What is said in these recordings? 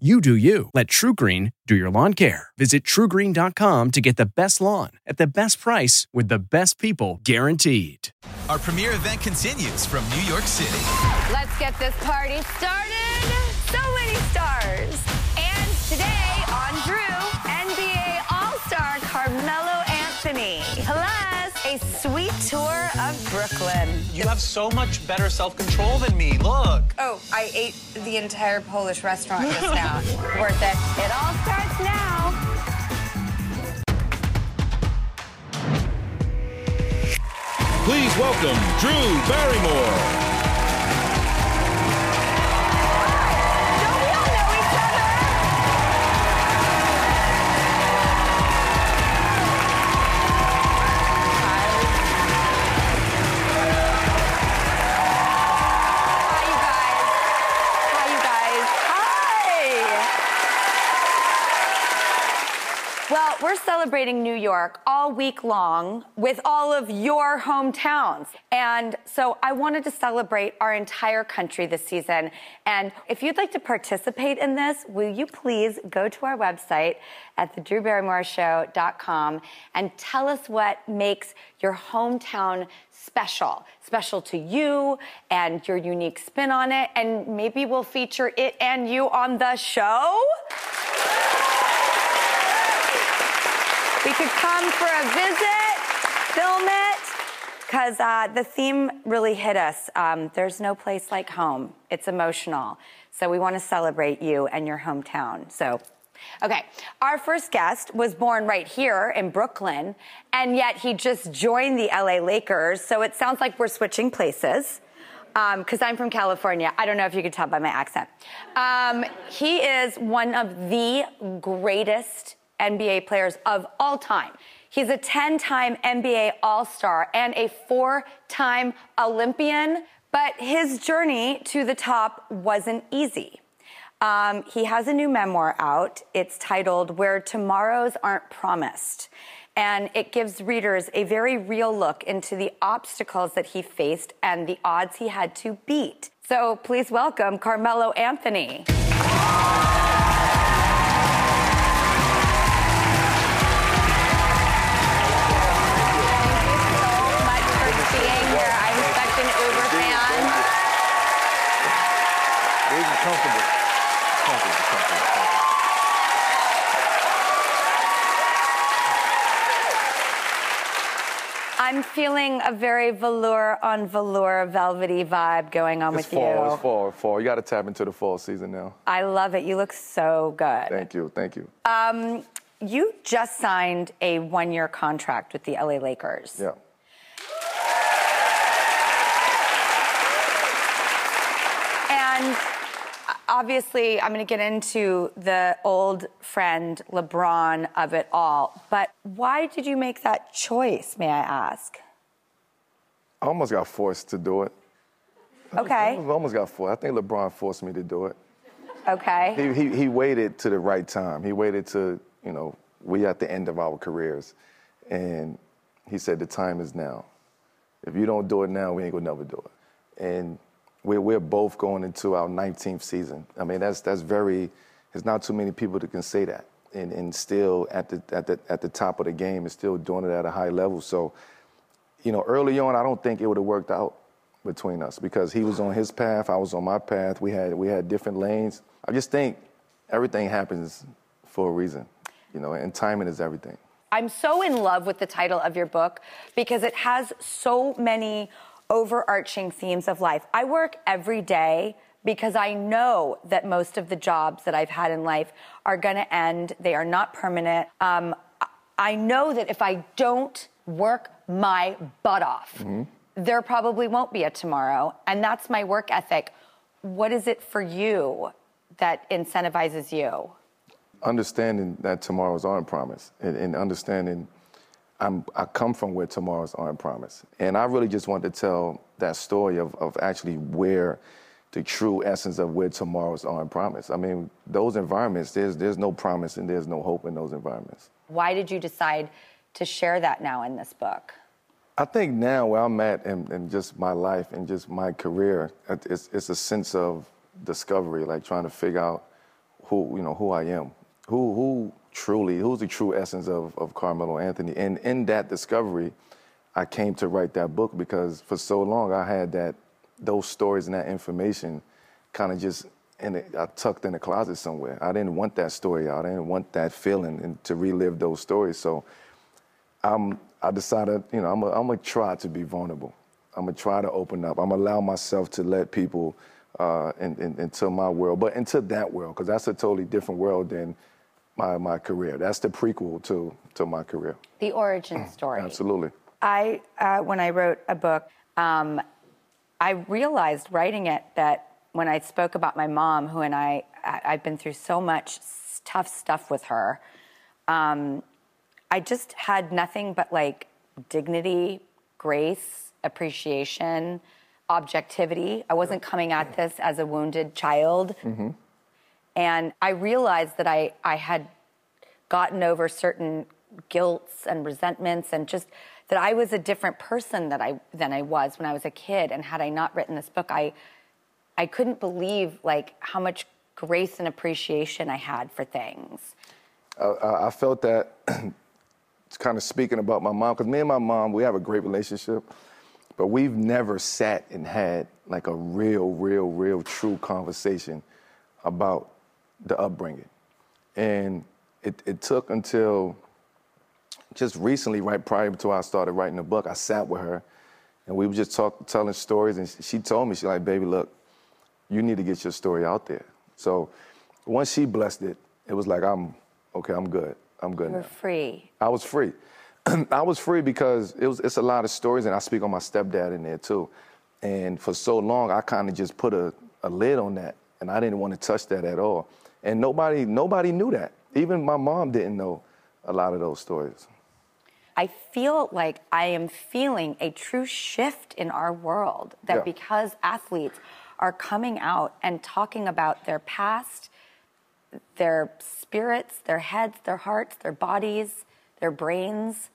You do you. Let TruGreen do your lawn care. Visit trugreen.com to get the best lawn at the best price with the best people guaranteed. Our premier event continues from New York City. Let's get this party started. So many stars. And today on Drew, NBA All Star Carmelo Anthony. Plus, a sweet tour of Brooklyn. You have so much better self control than me. Look. Oh, I ate the entire Polish restaurant just now. Worth it. It all starts now. Please welcome Drew Barrymore. Celebrating New York all week long with all of your hometowns. And so I wanted to celebrate our entire country this season. And if you'd like to participate in this, will you please go to our website at thedrewbarrymoreshow.com and tell us what makes your hometown special, special to you and your unique spin on it. And maybe we'll feature it and you on the show. We could come for a visit, film it, because uh, the theme really hit us. Um, there's no place like home. It's emotional. So we want to celebrate you and your hometown. So, okay, our first guest was born right here in Brooklyn, and yet he just joined the LA Lakers. So it sounds like we're switching places because I'm from California. I don't know if you could tell by my accent. Um, he is one of the greatest NBA players of all time. He's a 10 time NBA All Star and a four time Olympian, but his journey to the top wasn't easy. Um, he has a new memoir out. It's titled Where Tomorrows Aren't Promised. And it gives readers a very real look into the obstacles that he faced and the odds he had to beat. So please welcome Carmelo Anthony. Comfortable. Comfortable, comfortable, comfortable. I'm feeling a very velour on velour velvety vibe going on It's with fall, you. it's fall, it's fall. You got to tap into the fall season now. I love it. You look so good. Thank you, thank you. Um, you just signed a one year contract with the LA Lakers. yeah. And obviously, I'm going to get into the old friend LeBron of it all. But why did you make that choice, may I ask? I almost got forced to do it. Okay. I almost got forced. I think LeBron forced me to do it. Okay. He, he, he waited to the right time. He waited to, you know, we at the end of our careers. And he said, the time is now. If you don't do it now, we ain't gonna never do it. And we're, we're both going into our 19th season. I mean, that's, that's very, there's not too many people that can say that. And, and still at the, at, the, at the top of the game and still doing it at a high level. So, you know, early on, I don't think it would have worked out between us because he was on his path, I was on my path. We had we had different lanes. I just think everything happens for a reason, you know, and timing is everything. I'm so in love with the title of your book because it has so many overarching themes of life. I work every day because I know that most of the jobs that I've had in life are going to end. They are not permanent. Um, I- know that if I don't work my butt off. There probably won't be a tomorrow, and that's my work ethic. What is it for you that incentivizes you? understanding that tomorrows aren't promised and, and understanding I'm, I come from where tomorrows aren't promised. And I really just want to tell that story of, of actually where the true essence of where tomorrows aren't promised. I mean, those environments, there's, there's no promise and there's no hope in those environments. Why did you decide to share that now in this book? I think now where I'm at in, in just my life and just my career, it's, it's a sense of discovery, like trying to figure out who, you know, who I am, who, who truly, who's the true essence of, of Carmelo Anthony. And in that discovery, I came to write that book because for so long I had that, those stories and that information kind of just in it, I tucked in the closet somewhere. I didn't want that story out. I didn't want that feeling and to relive those stories. So I'm, I decided, you know, I'm gonna try to be vulnerable. I'm gonna try to open up. I'm gonna allow myself to let people uh, in, in, into my world, but into that world, because that's a totally different world than my, my career. That's the prequel to, to my career. The origin story. Absolutely. I, uh, when I wrote a book, um, I realized writing it that when I spoke about my mom, who and I, I I've been through so much tough stuff with her, um, I just had nothing but like dignity, grace, appreciation, objectivity. I wasn't coming at this as a wounded child. And I realized that I, I had gotten over certain guilts and resentments and just that I was a different person that I than I was when I was a kid. And had I not written this book, I I couldn't believe like how much grace and appreciation I had for things. Uh, I felt that kind of speaking about my mom, because me and my mom, we have a great relationship, but we've never sat and had like a real, real, real true conversation about the upbringing. And it, it took until just recently, right prior to I started writing the book, I sat with her and we were just talk, telling stories. And she told me, she's like, baby, look, you need to get your story out there. So once she blessed it, it was like, I'm okay, I'm good. I'm good We're now. free. I was free. I was free because it was it's a lot of stories, and I speak on my stepdad in there too. And for so long, I kind of just put a, a lid on that, and I didn't want to touch that at all. And nobody nobody knew that. Even my mom didn't know a lot of those stories. I feel like I am feeling a true shift in our world that Yeah. because athletes are coming out and talking about their past, their spirits, their heads, their hearts, their bodies, their brains.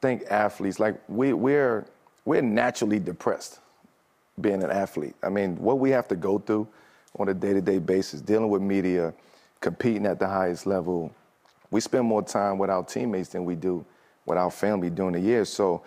think athletes like we we're we're naturally depressed being an athlete. I mean, what we have to go through on a day-to-day basis, dealing with media, competing at the highest level. We spend more time with our teammates than we do with our family during the year. So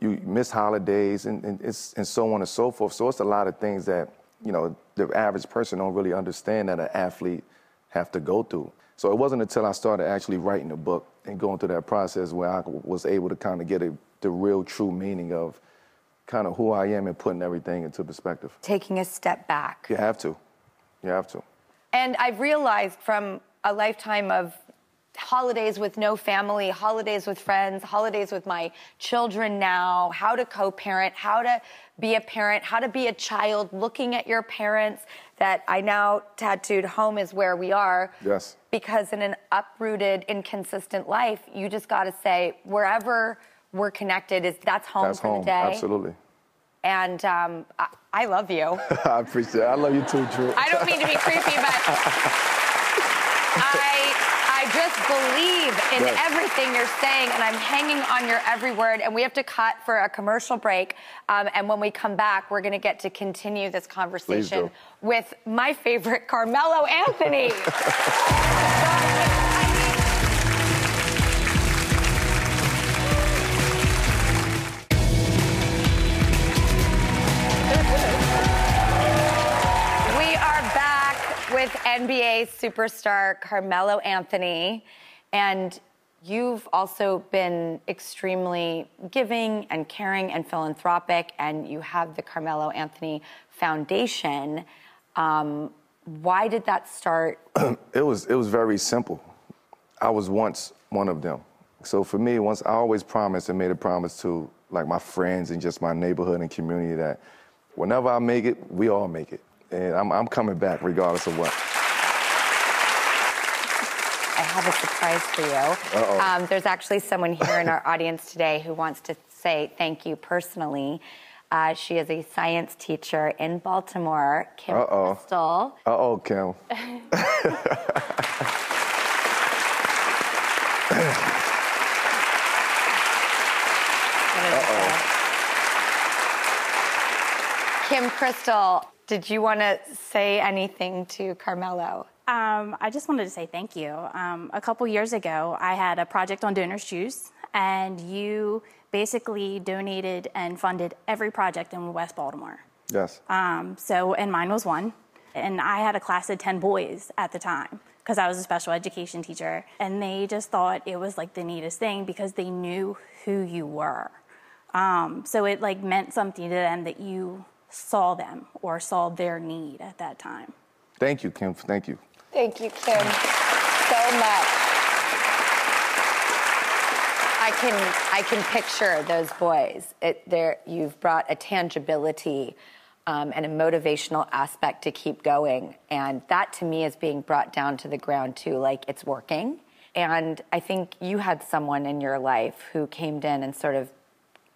you miss holidays and, and, it's, and so on and so forth. So it's a lot of things that, you know, the average person don't really understand that an athlete have to go through. So it wasn't until I started actually writing the book and going through that process where I was able to kind of get a, the real true meaning of kind of who I am and putting everything into perspective. Taking a step back. You have to. You have to. And I've realized from a lifetime of holidays with no family, holidays with friends, holidays with my children now, how to co parent, how to be a parent, how to be a child, looking at your parents, that I now tattooed home is where we are. Yes. Because in an uprooted, inconsistent life, you just got to say, wherever we're connected, is that's home That's for home. the day. Absolutely. And um, I, I love you. I appreciate it. I love you too, Drew. I don't mean to be creepy, but I I just believe in everything you're saying, and I'm hanging on your every word. And we have to cut for a commercial break. Um, and when we come back, we're going to get to continue this conversation with my favorite, Carmelo Anthony. with NBA superstar Carmelo Anthony. And you've also been extremely giving and caring and philanthropic, and you have the Carmelo Anthony Foundation. Um, why did that start? It was it was very simple. I was once one of them So for me, once I always promised and made a promise to like my friends and just my neighborhood and community that whenever I make it, we all make it. And I'm, I'm coming back regardless of what. I have a surprise for you. Um, there's actually someone here in our audience today who wants to say thank you personally. Uh, she is a science teacher in Baltimore, Kim Uh-oh. Crystal. Uh oh, Kim. Kim Crystal, did you want to say anything to Carmelo? Um, I just wanted to say thank you. Um, a couple years ago, I had a project on DonorsChoose, and you basically donated and funded every project in West Baltimore. Yes. Um, so, and mine was one. And I had a class of 10 boys at the time because I was a special education teacher. And they just thought it was like the neatest thing because they knew who you were. Um, so it like meant something to them that you saw them or saw their need at that time. Thank you, Kim. Thank you. Thank you, Kim, so much. I can I can picture those boys. It, there, you've brought a tangibility um, and a motivational aspect to keep going, and that to me is being brought down to the ground too. Like it's working, and I think you had someone in your life who came in and sort of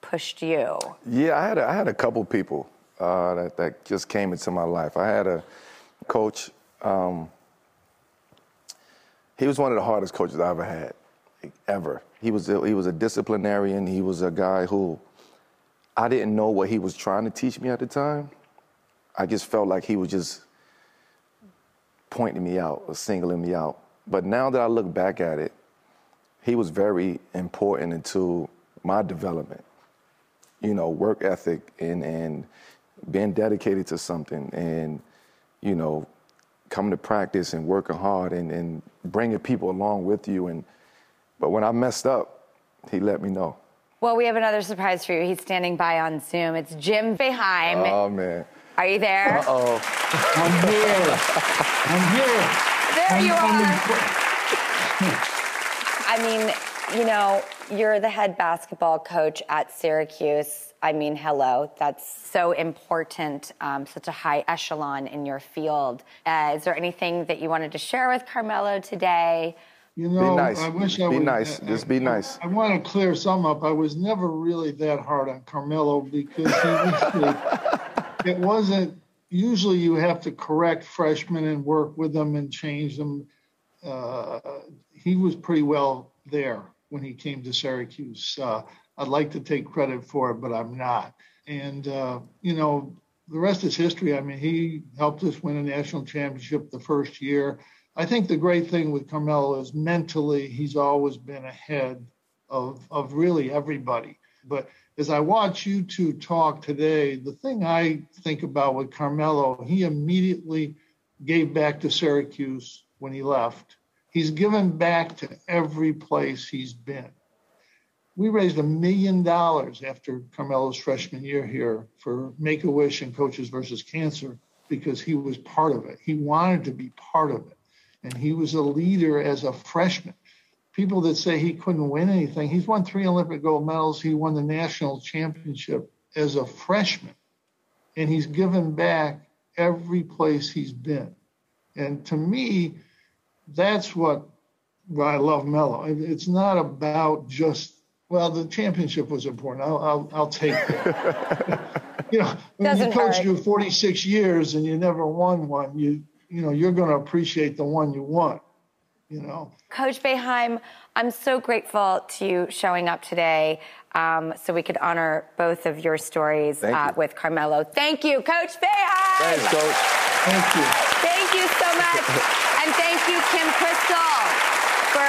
pushed you. Yeah, I had a, I had a couple people uh, that, that just came into my life. I had a coach. Um, he was one of the hardest coaches I ever had, ever. He was a, he was a disciplinarian. He was a guy who I didn't know what he was trying to teach me at the time. I just felt like he was just pointing me out or singling me out. But now that I look back at it, he was very important into my development. You know, work ethic and, and being dedicated to something and, you know, coming to practice and working hard and, and bringing people along with you. And But when I messed up, he let me know. Well, we have another surprise for you. He's standing by on Zoom. It's Jim Boeheim. Oh, man. Are you there? Uh-oh. I'm here. I'm here. There you I'm- are. I mean, you know, you're the head basketball coach at Syracuse. I mean, hello, that's so important, um, such a high echelon in your field. Uh, is there anything that you wanted to share with Carmelo today? You know, nice. I wish I be would. nice. I- Just be nice. I, want to clear some up. I was never really that hard on Carmelo because he usually, it wasn't. Usually, you have to correct freshmen and work with them and change them. Uh, he was pretty well there when he came to Syracuse. Uh, I'd like to take credit for it, but I'm not. And uh, you know, the rest is history. I mean, he helped us win a national championship the first year. I think the great thing with Carmelo is mentally, he's always been ahead of, of really everybody. But as I watch you two talk today, the thing I think about with Carmelo, he immediately gave back to Syracuse when he left. He's given back to every place he's been. We raised a million dollars after Carmelo's freshman year here for Make a Wish and Coaches versus Cancer because he was part of it. He wanted to be part of it. And he was a leader as a freshman. People that say he couldn't win anything, he's won three Olympic gold medals. He won the national championship as a freshman. And he's given back every place he's been. And to me, that's what, what I love Melo. It's not about just, well, the championship was important. I'll, I'll, I'll take that. you know, when you Doesn't coached hurt. you 46 years and you never won one, you, you know, you're going to appreciate the one you won, you know. Coach Boeheim, I'm so grateful to you showing up today um, so we could honor both of your stories uh, you. with Carmelo. Thank you, Coach Boeheim. Thanks, coach. Thank you. Thank you so much. and thank you, Kim Crystal, for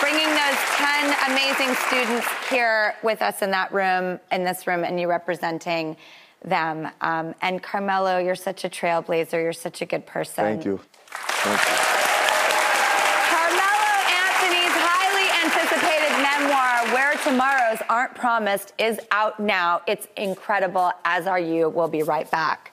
bringing those 10 amazing students here with us in that room, in this room, and you representing them. Um, and Carmelo, you're such a trailblazer. You're such a good person. Thank you. Thank you. Carmelo Anthony's highly anticipated memoir, Where Tomorrows Aren't Promised, is out now. It's incredible, as are you. We'll be right back.